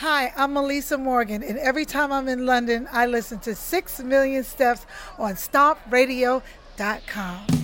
Hi, I'm Melissa Morgan, and every time I'm in London, I listen to 6 Million Steps on StompRadio.com.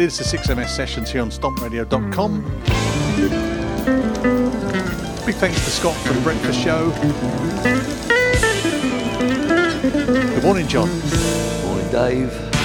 It is the 6MS sessions here on stompradio.com. Mm. Big thanks to Scott for the breakfast show. Good morning, John. Good Morning, Dave.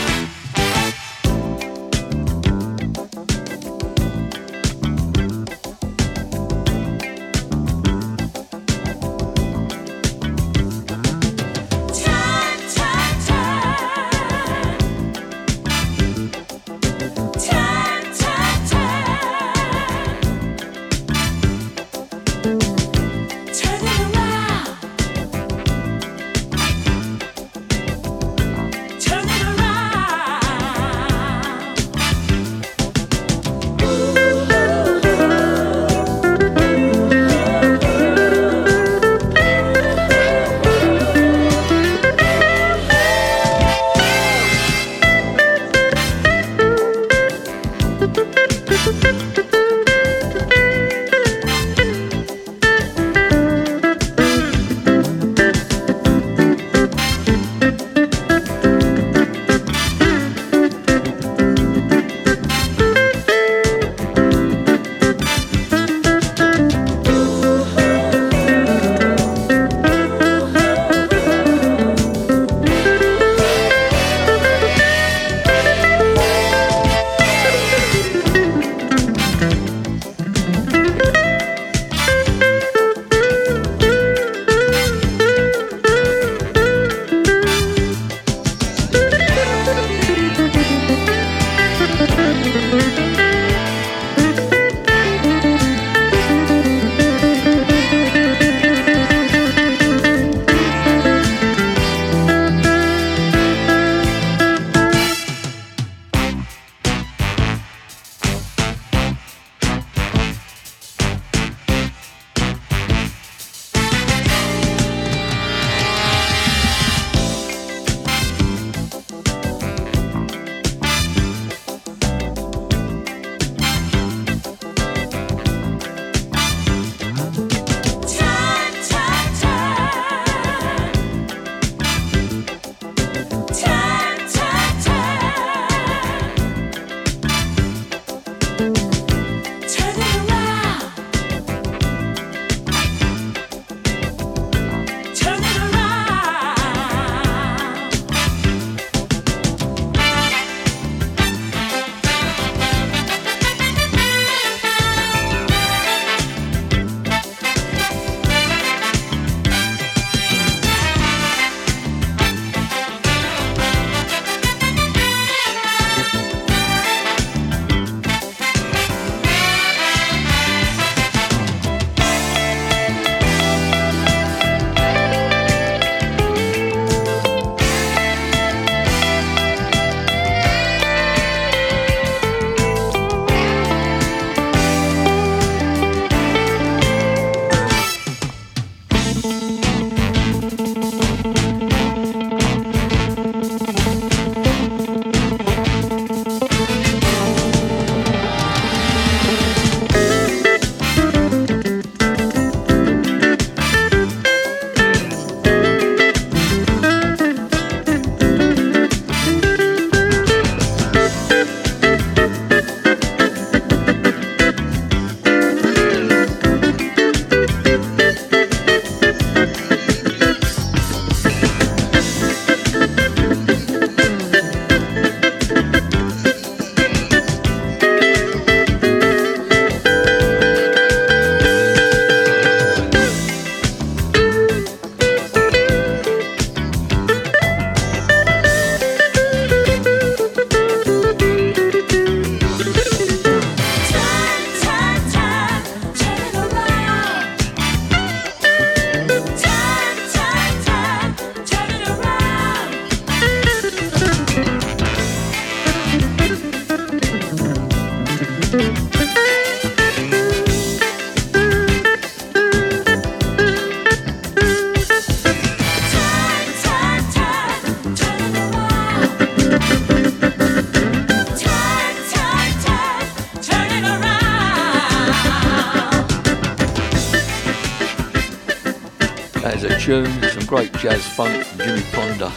Tune, some great jazz funk from Jimmy Ponder,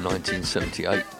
1978.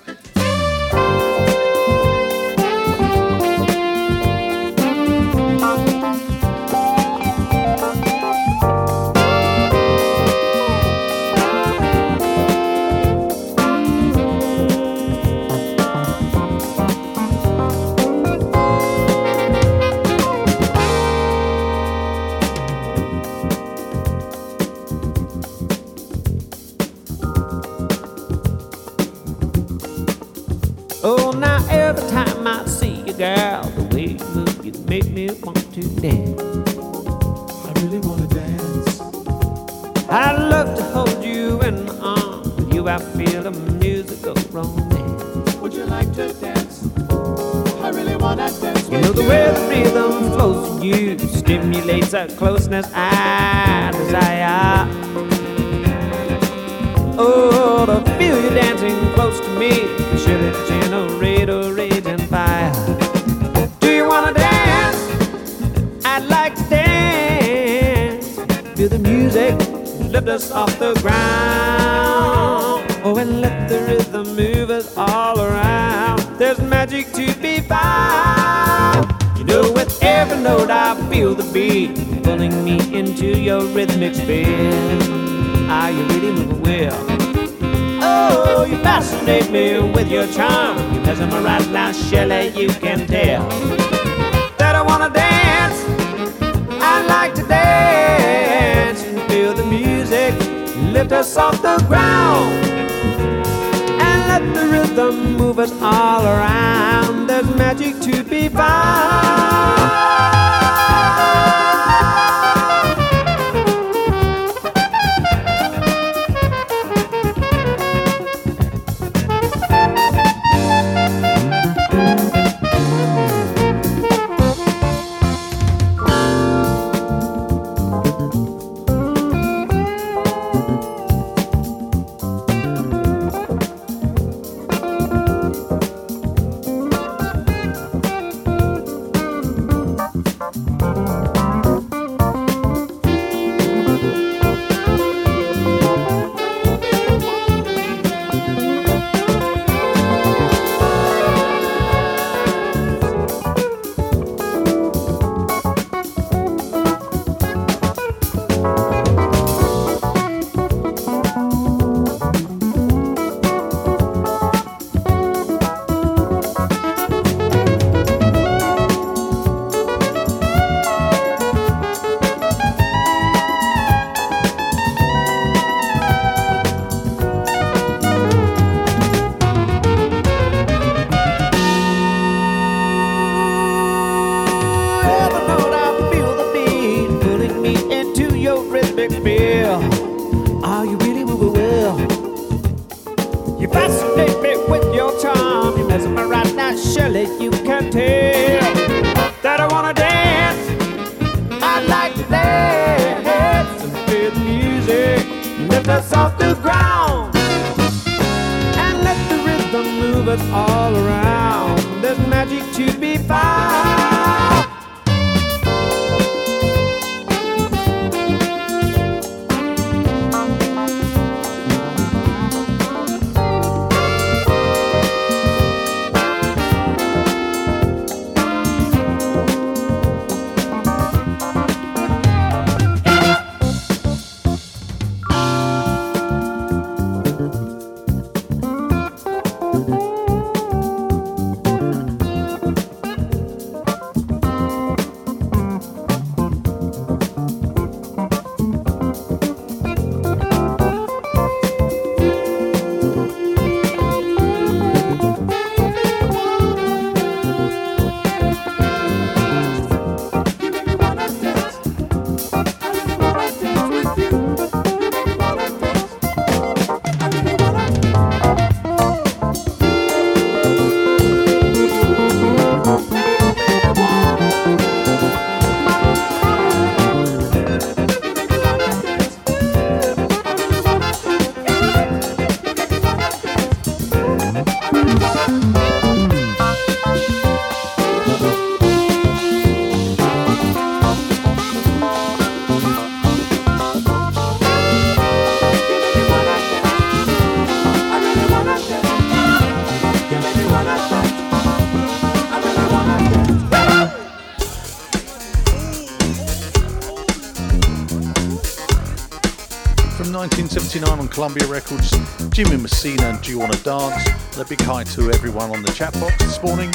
us off the ground. Oh, and let the rhythm move us all around. There's magic to be found. You know, with every note I feel the beat pulling me into your rhythmic spin. Are you really moving well? Oh, you fascinate me with your charm. You mesmerize now, Shelley, you can tell that I wanna dance. I like to dance dust off the ground and let the rhythm move us all around. There's magic to be found. Columbia Records. Jimmy Messina and Do You Wanna Dance? A big hi to everyone on the chat box this morning.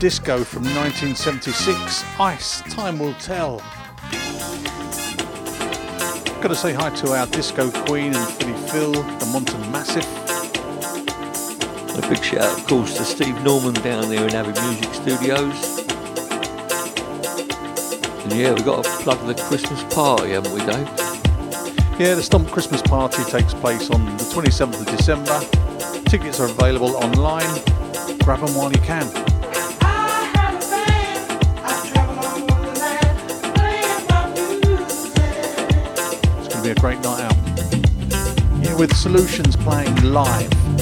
Disco from 1976. Ice, time will tell. Got to say hi to our disco queen and Philly Phil, the Monton Massive. A big shout, out, of course, to Steve Norman down there in Abbey Music Studios. And yeah, we've got to plug the Christmas party, haven't we, Dave? Yeah, the Stomp Christmas party takes place on the 27th of December. Tickets are available online. Grab them while you can. Great night out. Yeah, with Solutions playing live.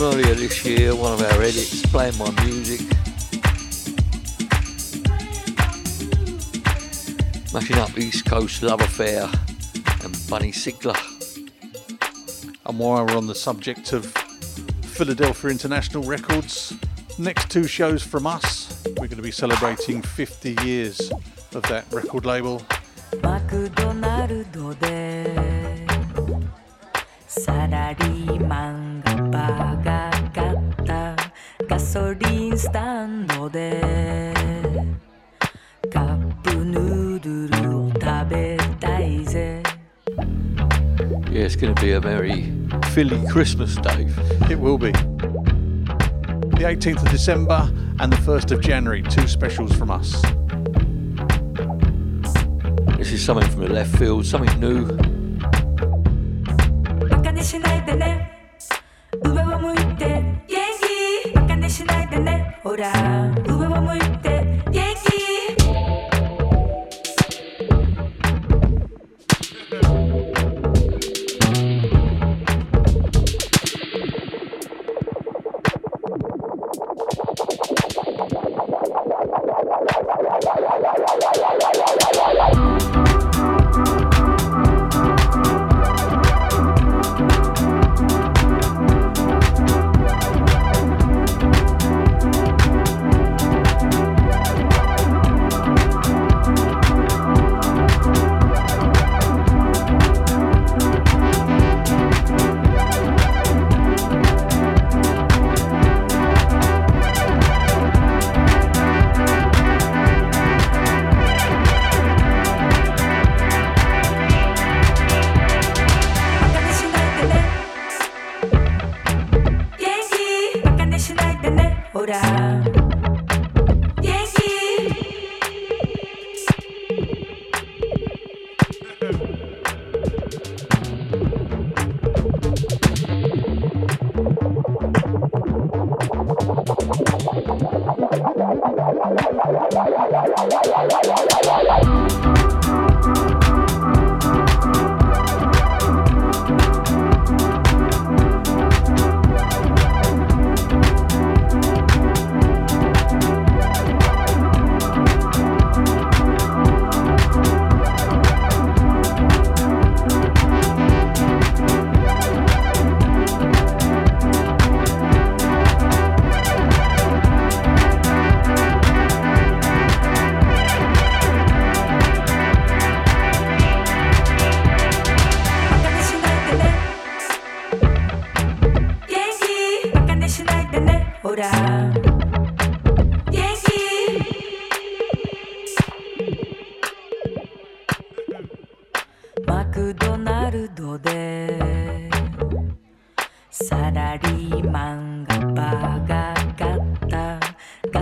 this year, one of our edits, playing my music. mashing up East Coast Love Affair and Bunny Sigler. And while we're on the subject of Philadelphia International Records, next two shows from us, we're going to be celebrating 50 years of that record label. マクドナルドでサラリーマンがバー タンドでカップヌードルを食べたいぜ Yeah, it's going to be a very Philly Christmas, Dave. It will be. The 18th of December and the 1st of January, two specials from us. This is something from the left field, something new.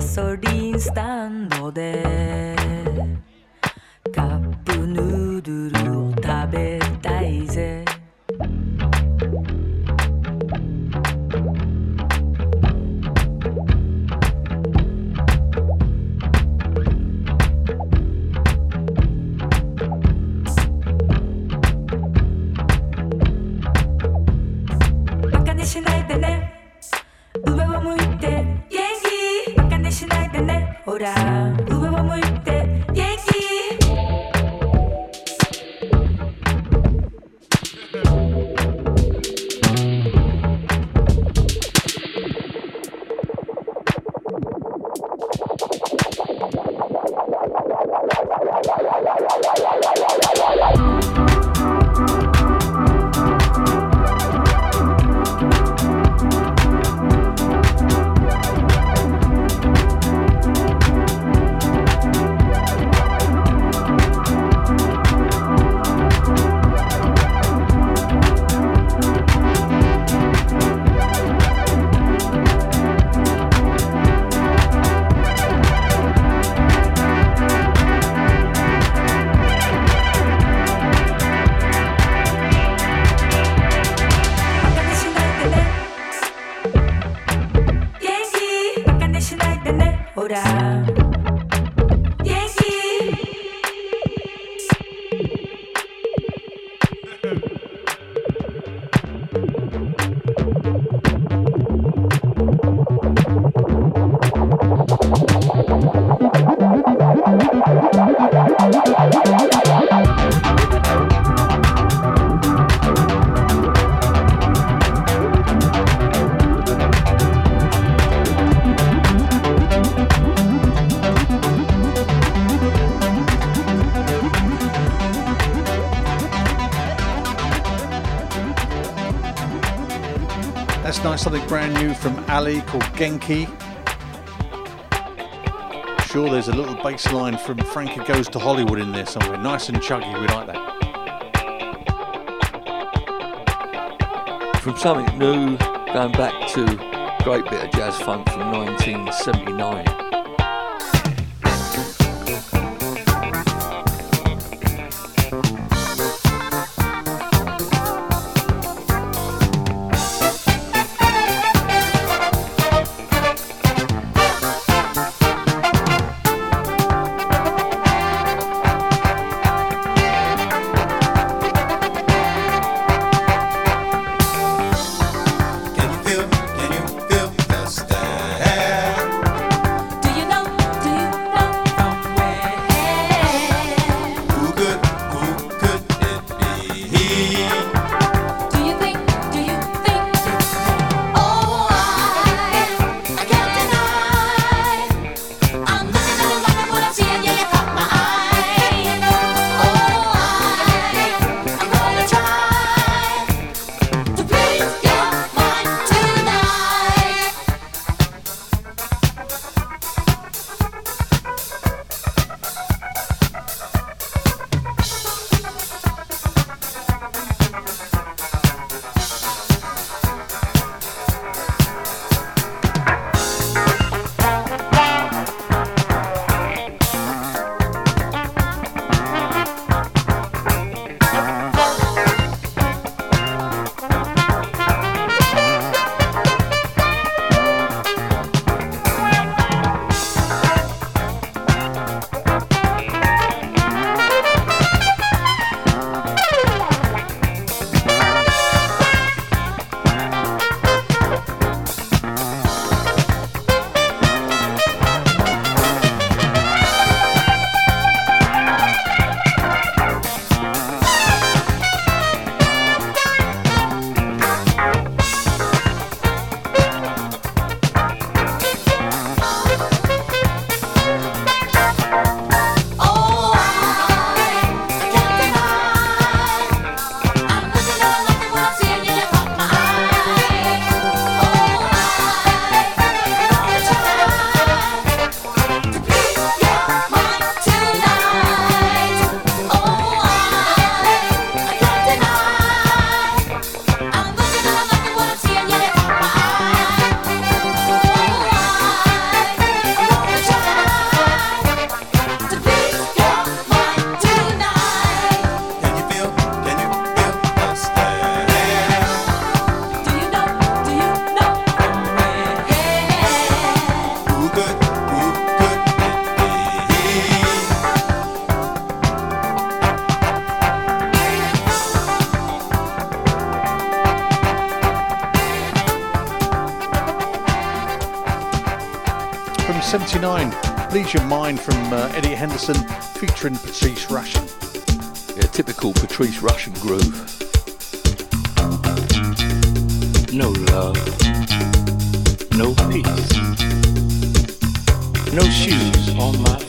ソリンスタンドで brand new from Ali called Genki. Sure, there's a little bass line from Frankie Goes to Hollywood in there somewhere. Nice and chuggy, we like that. From something new, going back to great bit of jazz funk from 1979. Your Mind from uh, Eddie Henderson featuring Patrice Rushen. Yeah, typical Patrice Rushen groove. No love, no peace, no shoes on my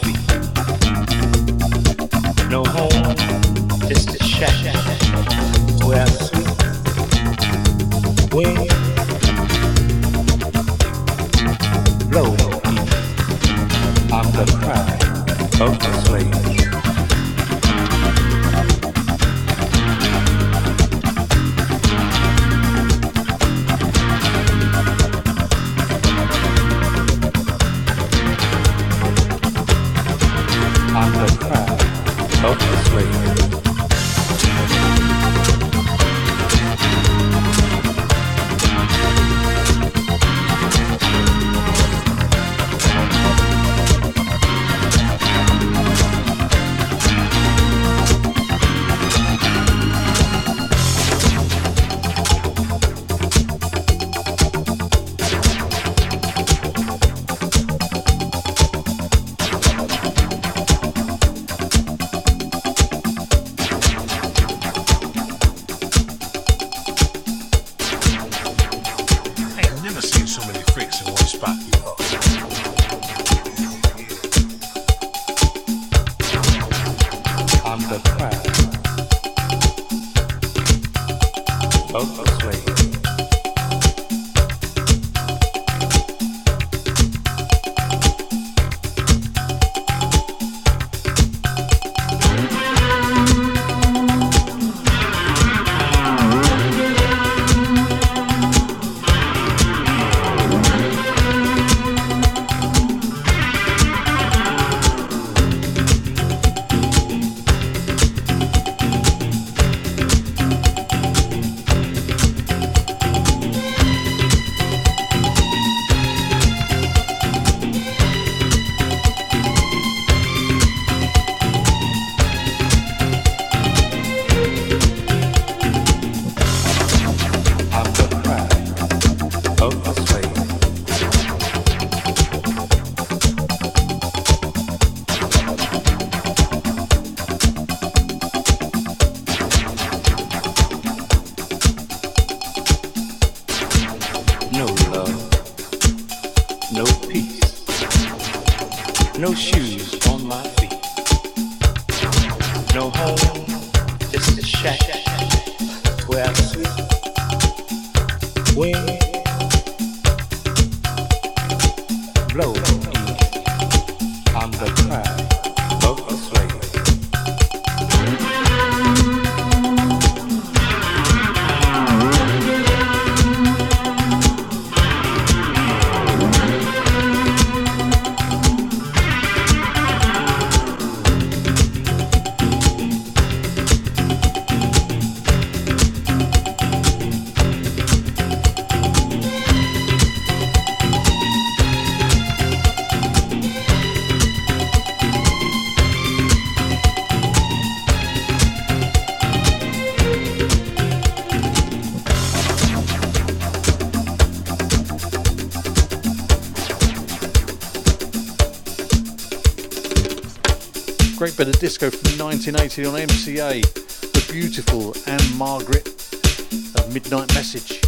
bit of disco from 1980 on MCA, the beautiful Ann Margret of Midnight Message.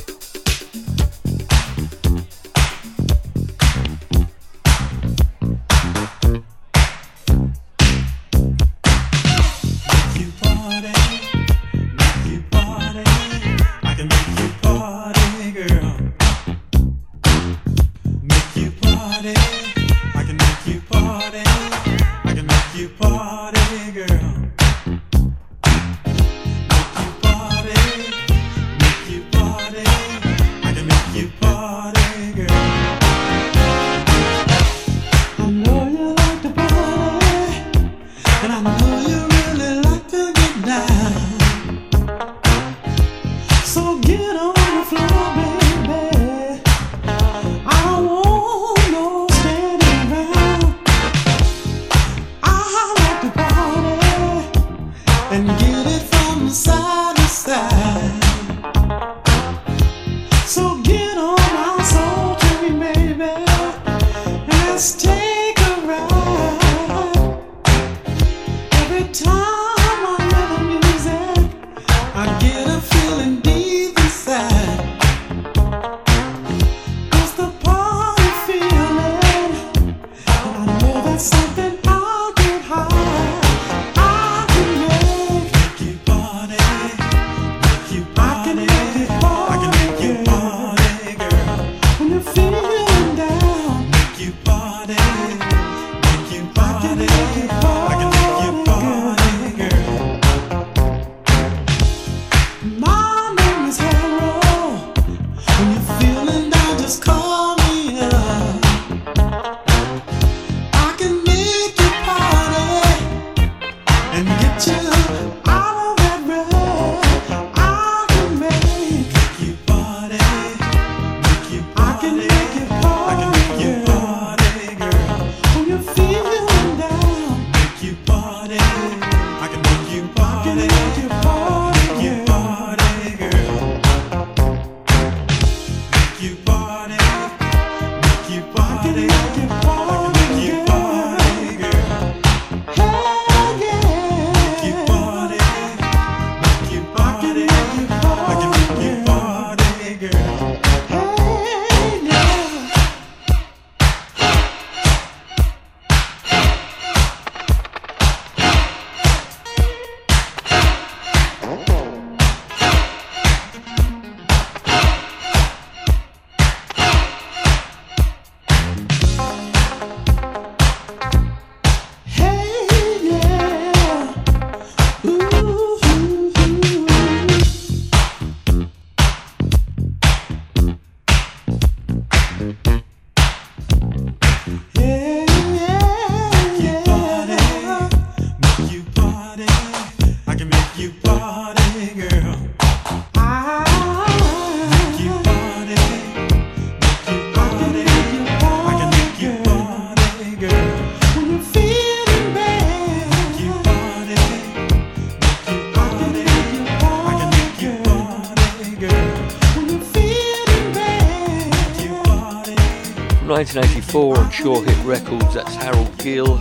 1984 on Sure Hit Records, that's Harold Gill,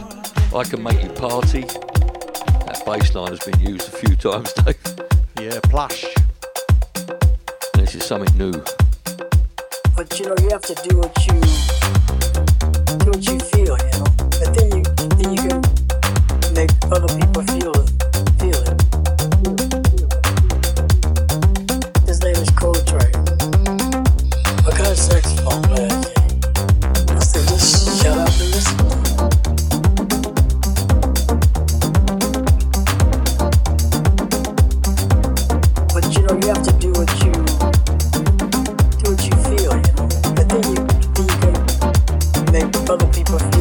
I Can Make You Party. That bass line has been used a few times, Dave. Yeah, plush. And this is something new. But you know, you have to do what you do what you feel, you know. But then you then you can make other people feel people.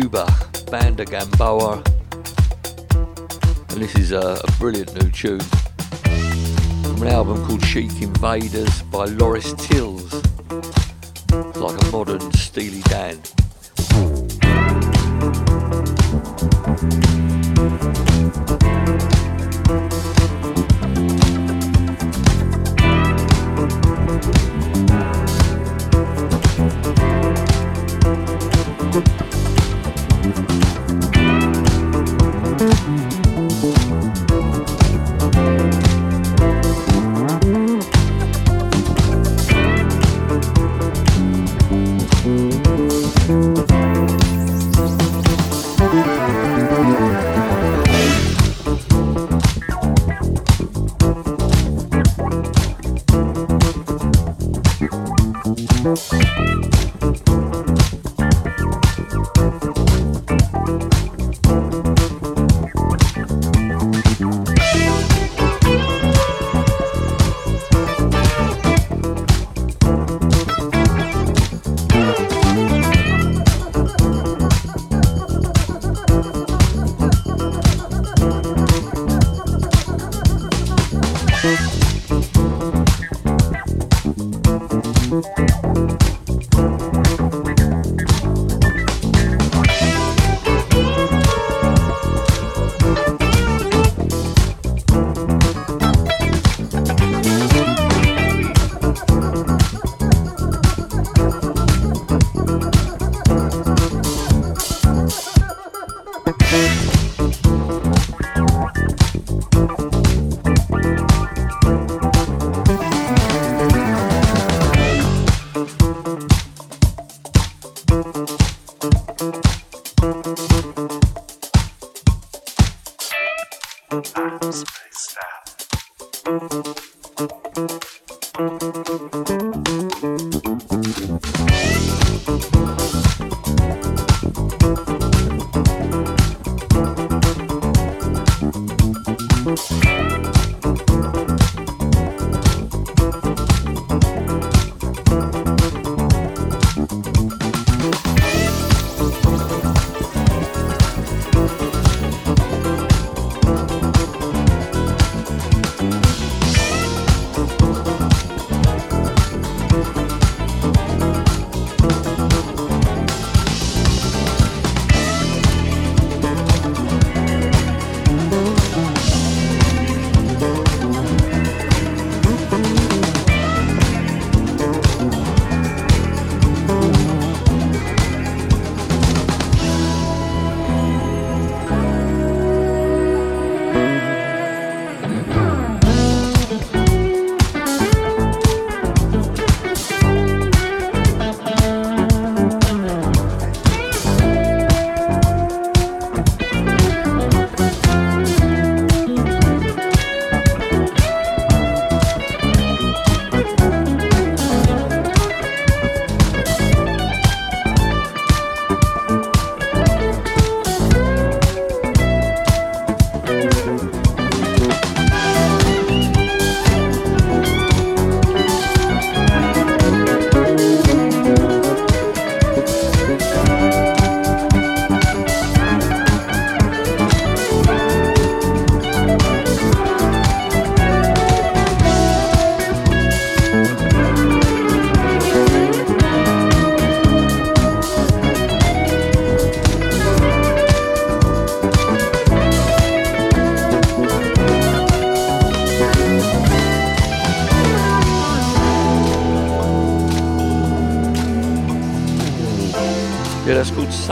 Cuba, Banda Gamboa. And this is a, a brilliant new tune from an album called Chic Invaders by Loris Tils. It's like a modern Steely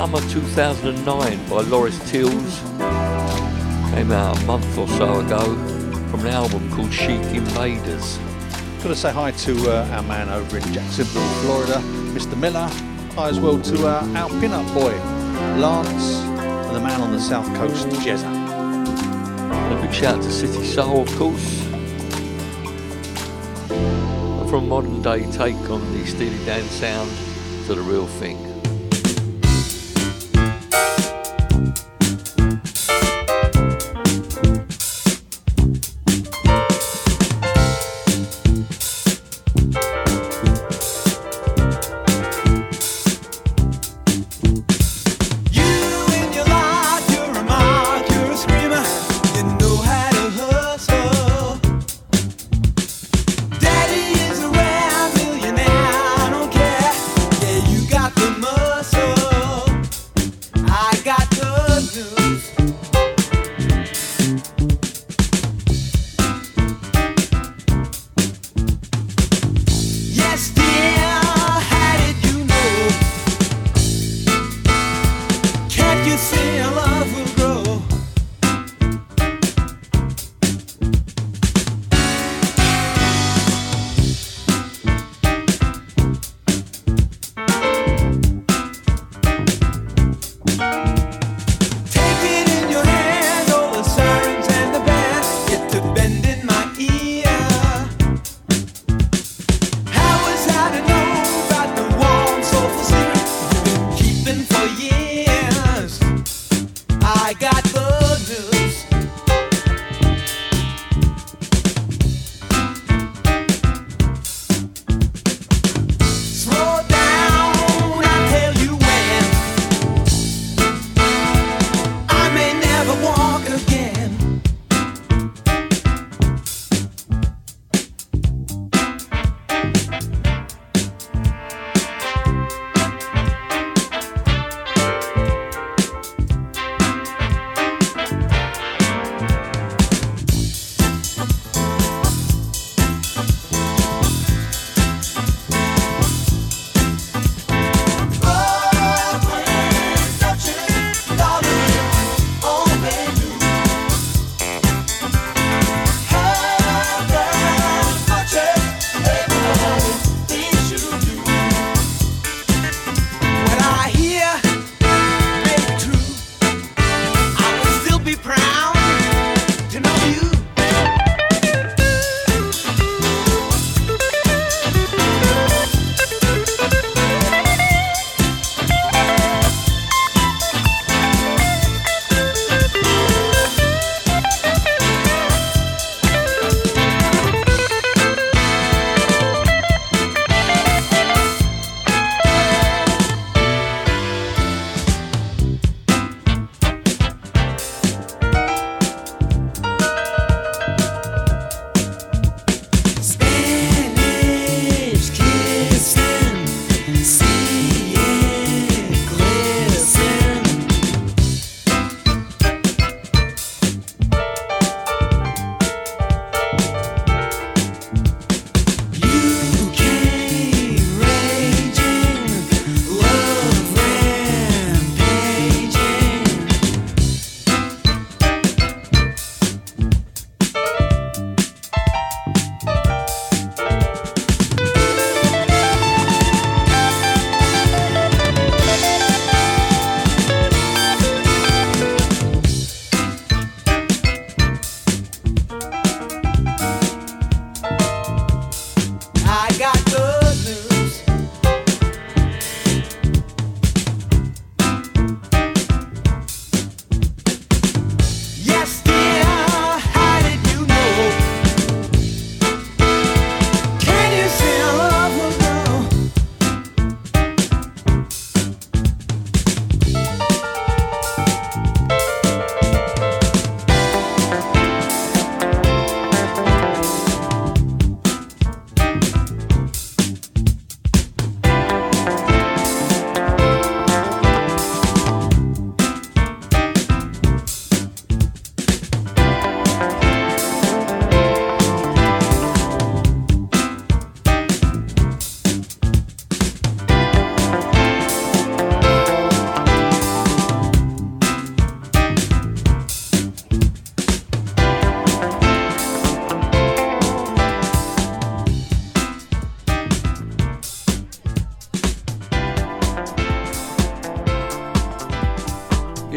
Summer 2009 by Loris Tils. Came out a month or so ago from an album called Chic Invaders. Got to say hi to uh, our man over in Jacksonville, Florida, Mr. Miller. Hi as well to uh, our pin-up boy, Lance, and the man on the south coast, Jezza. And a big shout to City Soul, of course. From modern day take on the Steely Dan sound to the real thing.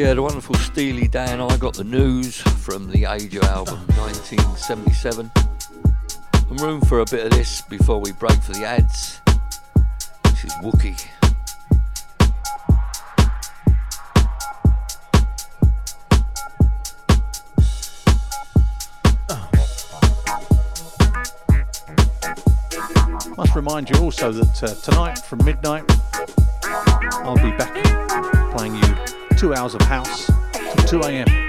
Yeah, the wonderful Steely Dan, I Got the News from the Aja album 1977. And room for a bit of this before we break for the ads. This is Wookie. Must remind you also that uh, tonight from midnight, I'll be back playing you two hours of house till 2 a.m.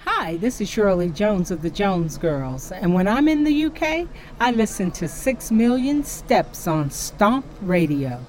Hi, this is Shirley Jones of the Jones Girls, and when I'm in the UK, I listen to 6 Million Steps on Stomp Radio.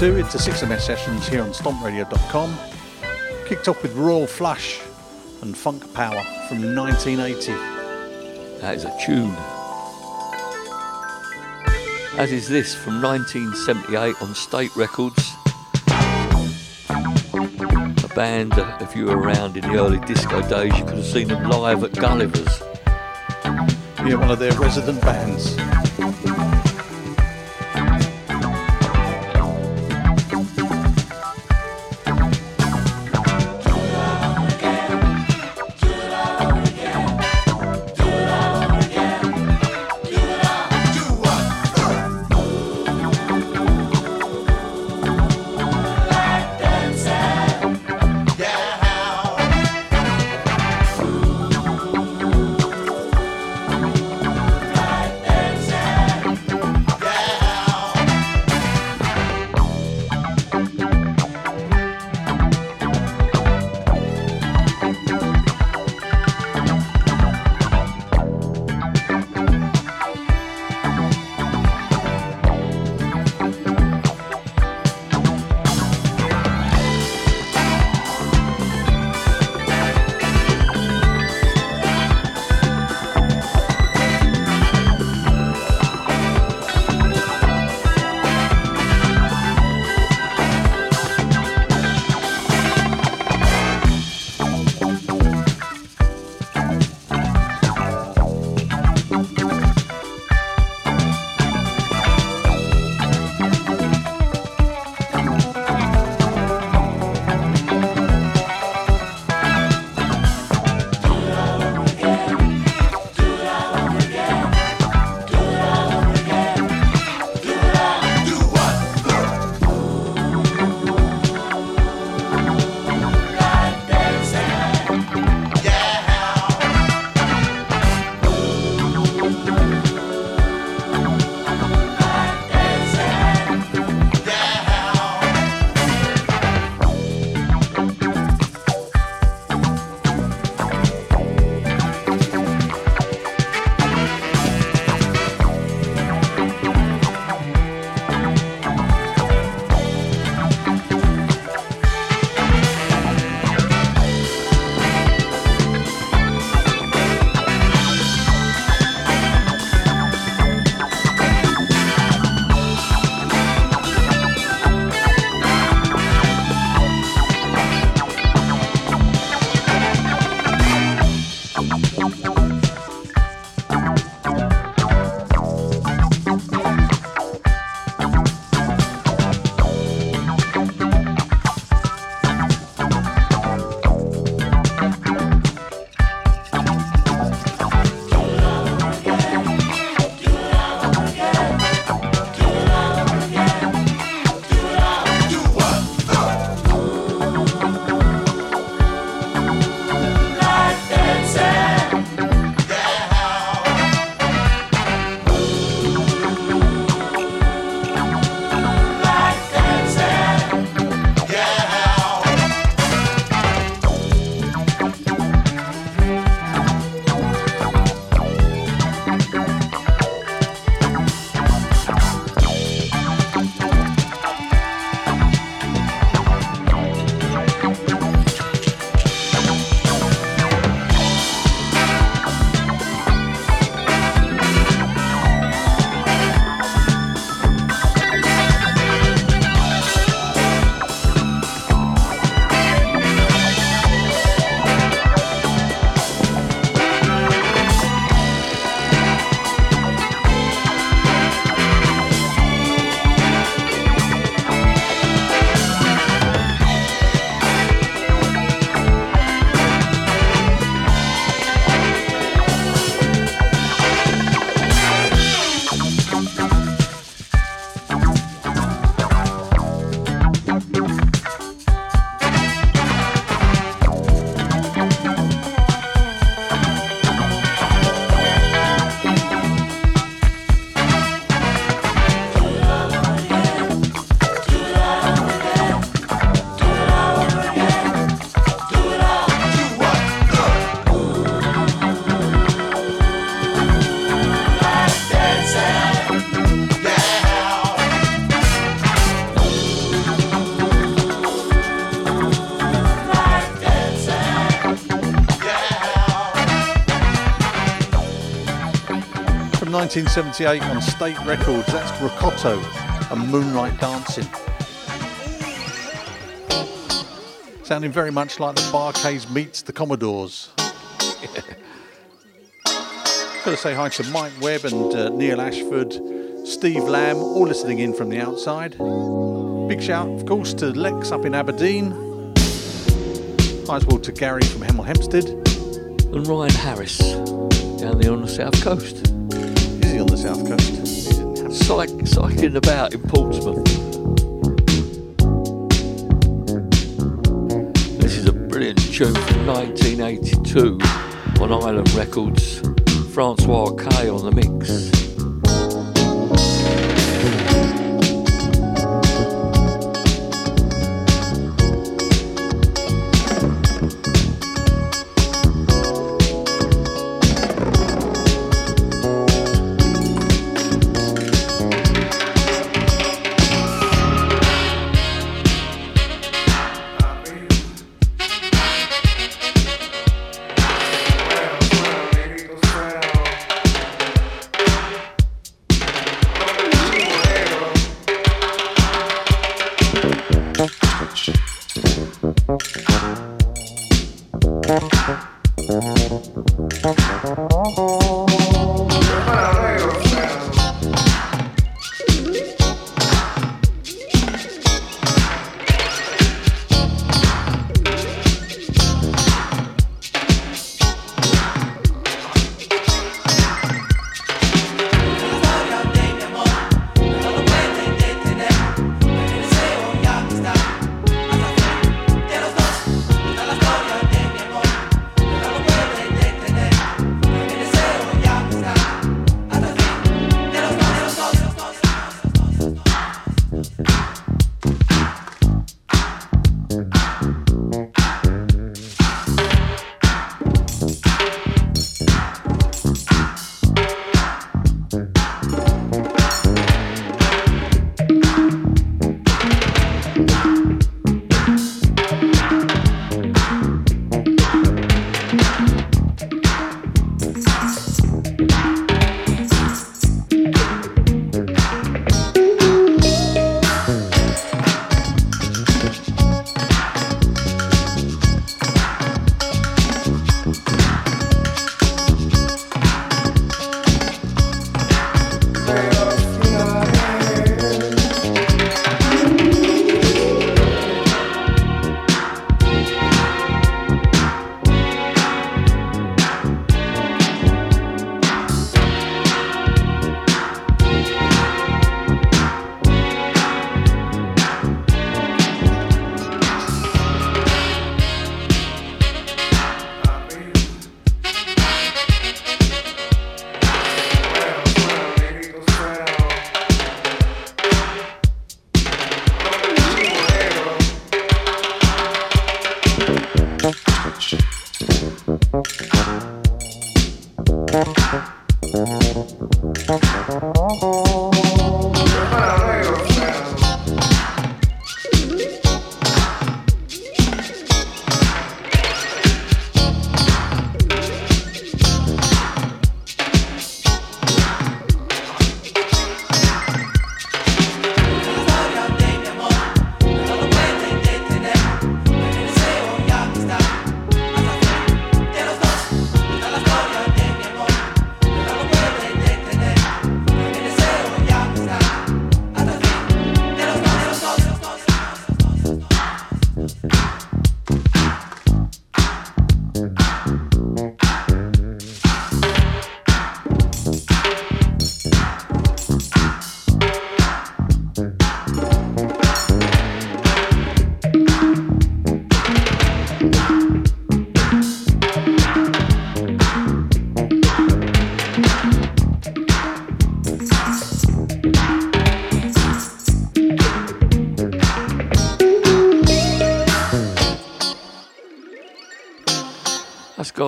Back to hour two into 6MS sessions here on stompradio.com. Kicked off with Royal Flush and Funk Power from 1980. That is a tune. As is this from 1978 on State Records. A band, uh, if you were around in the early disco days, you could have seen them live at Gulliver's. Yeah, one of their resident bands. 1978 on State Records, that's Ricotto and Moonlight Dancing. Sounding very much like the Bar-Kays meets the Commodores. Got to say hi to Mike Webb and uh, Neil Ashford, Steve Lamb, all listening in from the outside. Big shout, of course, to Lex up in Aberdeen. Hi as well to Gary from Hemel Hempstead. And Ryan Harris down there on the south coast. South coast? Cycling about in Portsmouth. This is a brilliant tune from 1982 on Island Records. Francois K on the mix.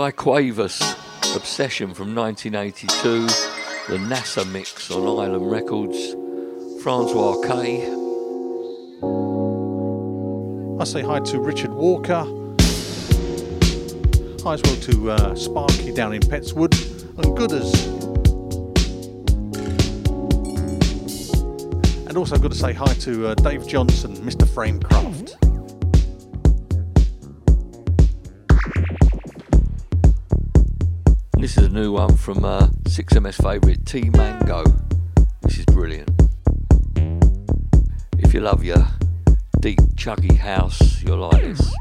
Guy Cuevas, Obsession from 1982, the NASA mix on Island Records, Francois K. I say hi to Richard Walker. Hi as well to uh, Sparky down in Petts Wood and Gooders. And also I've got to say hi to uh, Dave Johnson, Mr. Framecraft. New one from uh, 6MS favourite Tee Mango. This is brilliant. If you love your deep chuggy house, you'll like this.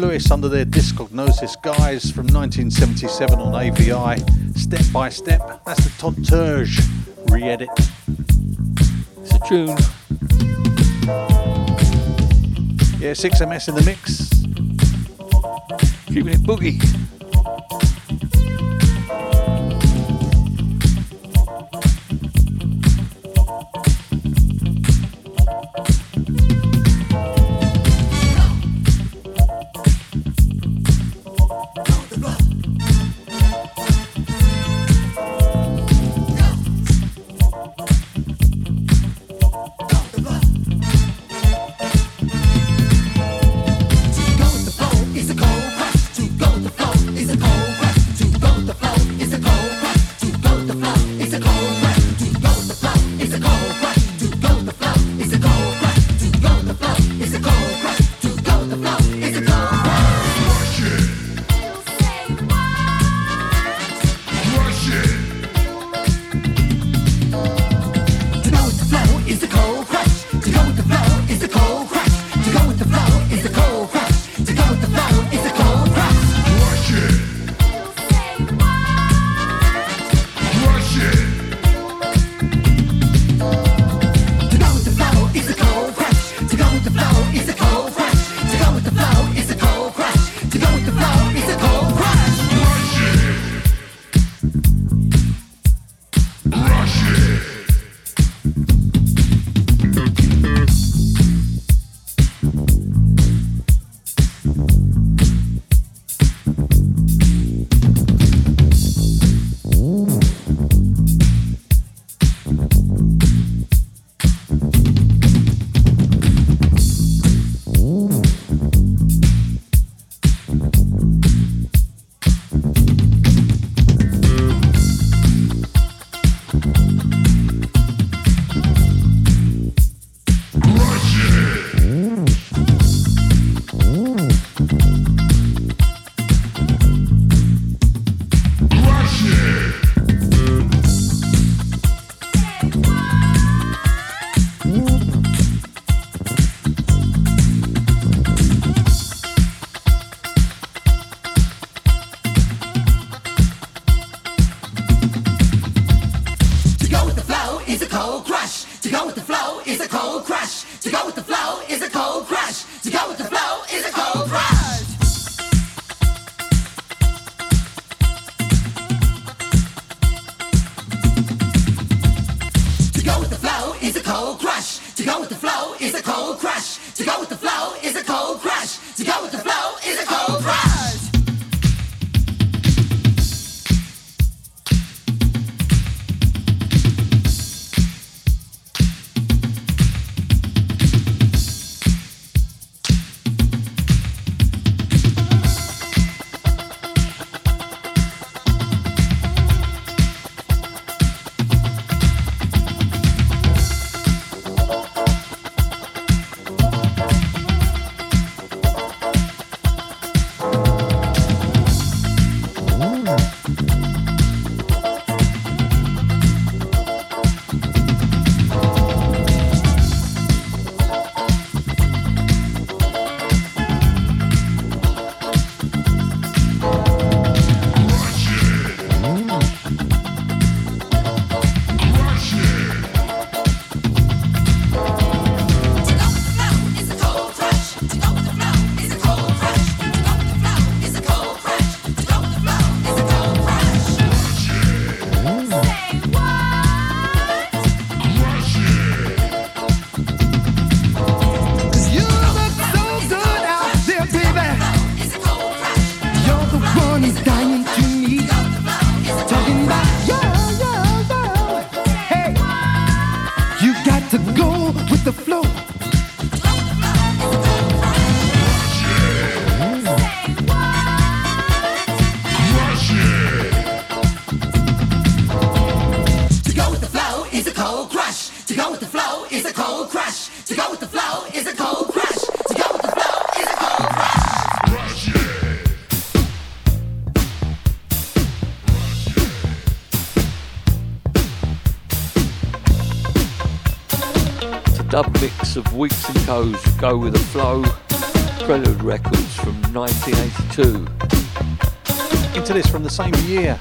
Lewis under their discognosis guys from 1977 on AVI. Step by step, that's the Todd Terje re-edit. It's a tune. Yeah, 6MS in the mix. Keeping it boogie. Go With The Flow, Prelude Records from 1982. Into this from the same year,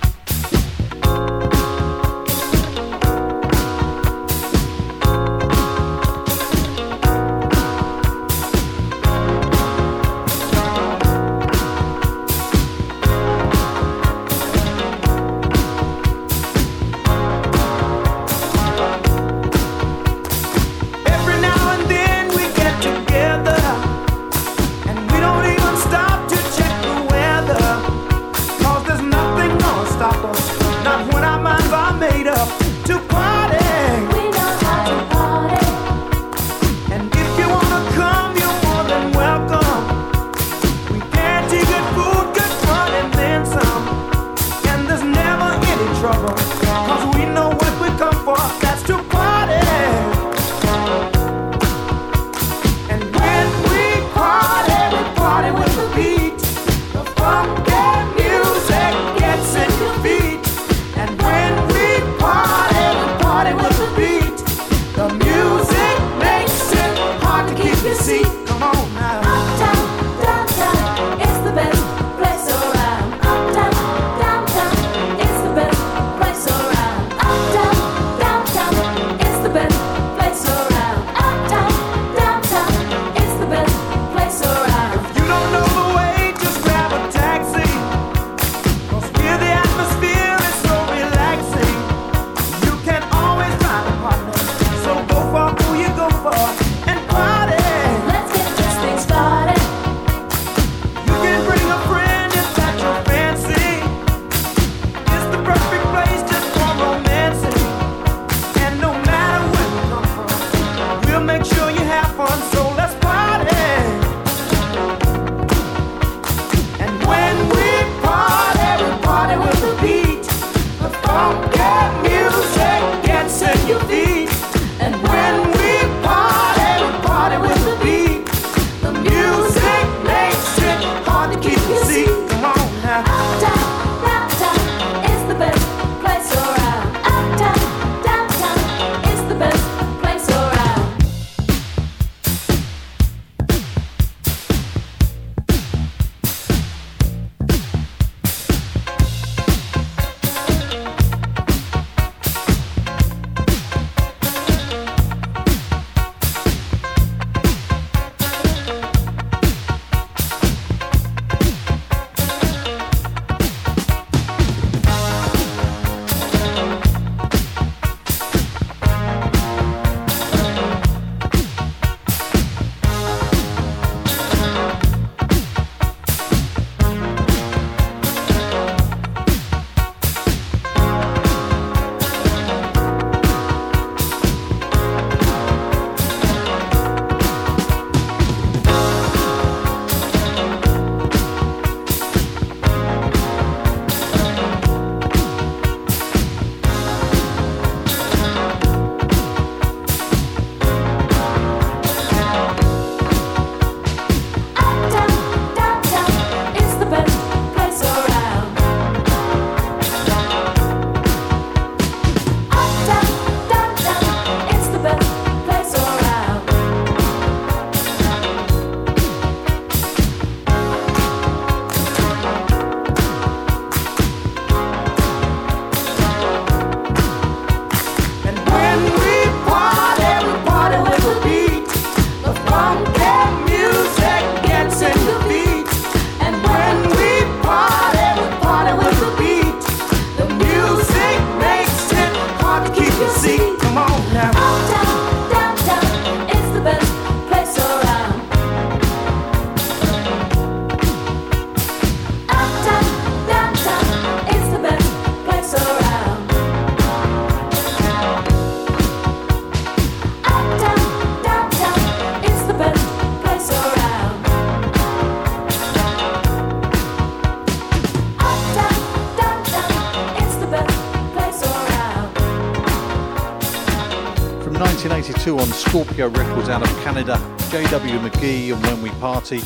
Scorpio Records out of Canada, JW McGee and When We Party,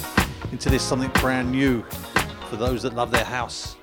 into this something brand new for those that love their house.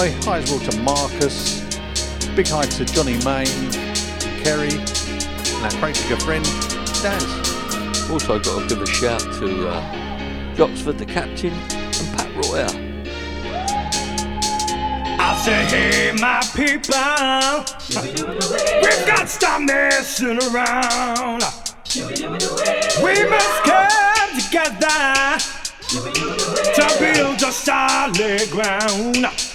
Roy. Hi as well to Marcus. Big hi to Johnny Main, Kerry, and our good friend, Daz. Also got to give a shout to uh, Joxford the captain and Pat Royer. I say, hey, my people, we've got to stop messing around. We must come together to build a solid ground.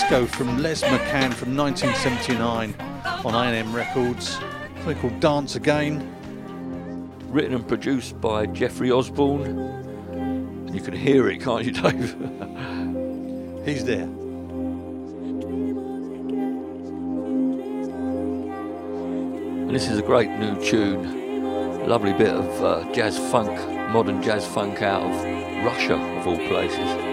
Disco from Les McCann from 1979 on A&M Records. Something called Dance Again. Written and produced by Jeffrey Osborne. You can hear it, can't you, Dave? He's there. And this is a great new tune. Lovely bit of uh, jazz funk, modern jazz funk out of Russia, of all places.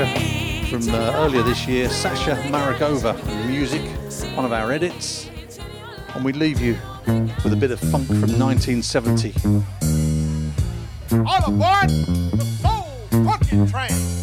Uh, earlier this year, Sasha Maragova music, one of our edits. And we leave you with a bit of funk from 1970. All aboard the Soul Funky Train!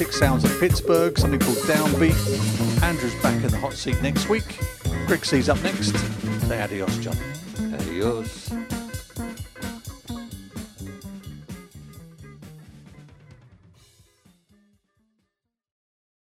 Basic sounds of Pittsburgh, something called Downbeat. Andrew's back in the hot seat next week. Greg C's up next. Say adios, John.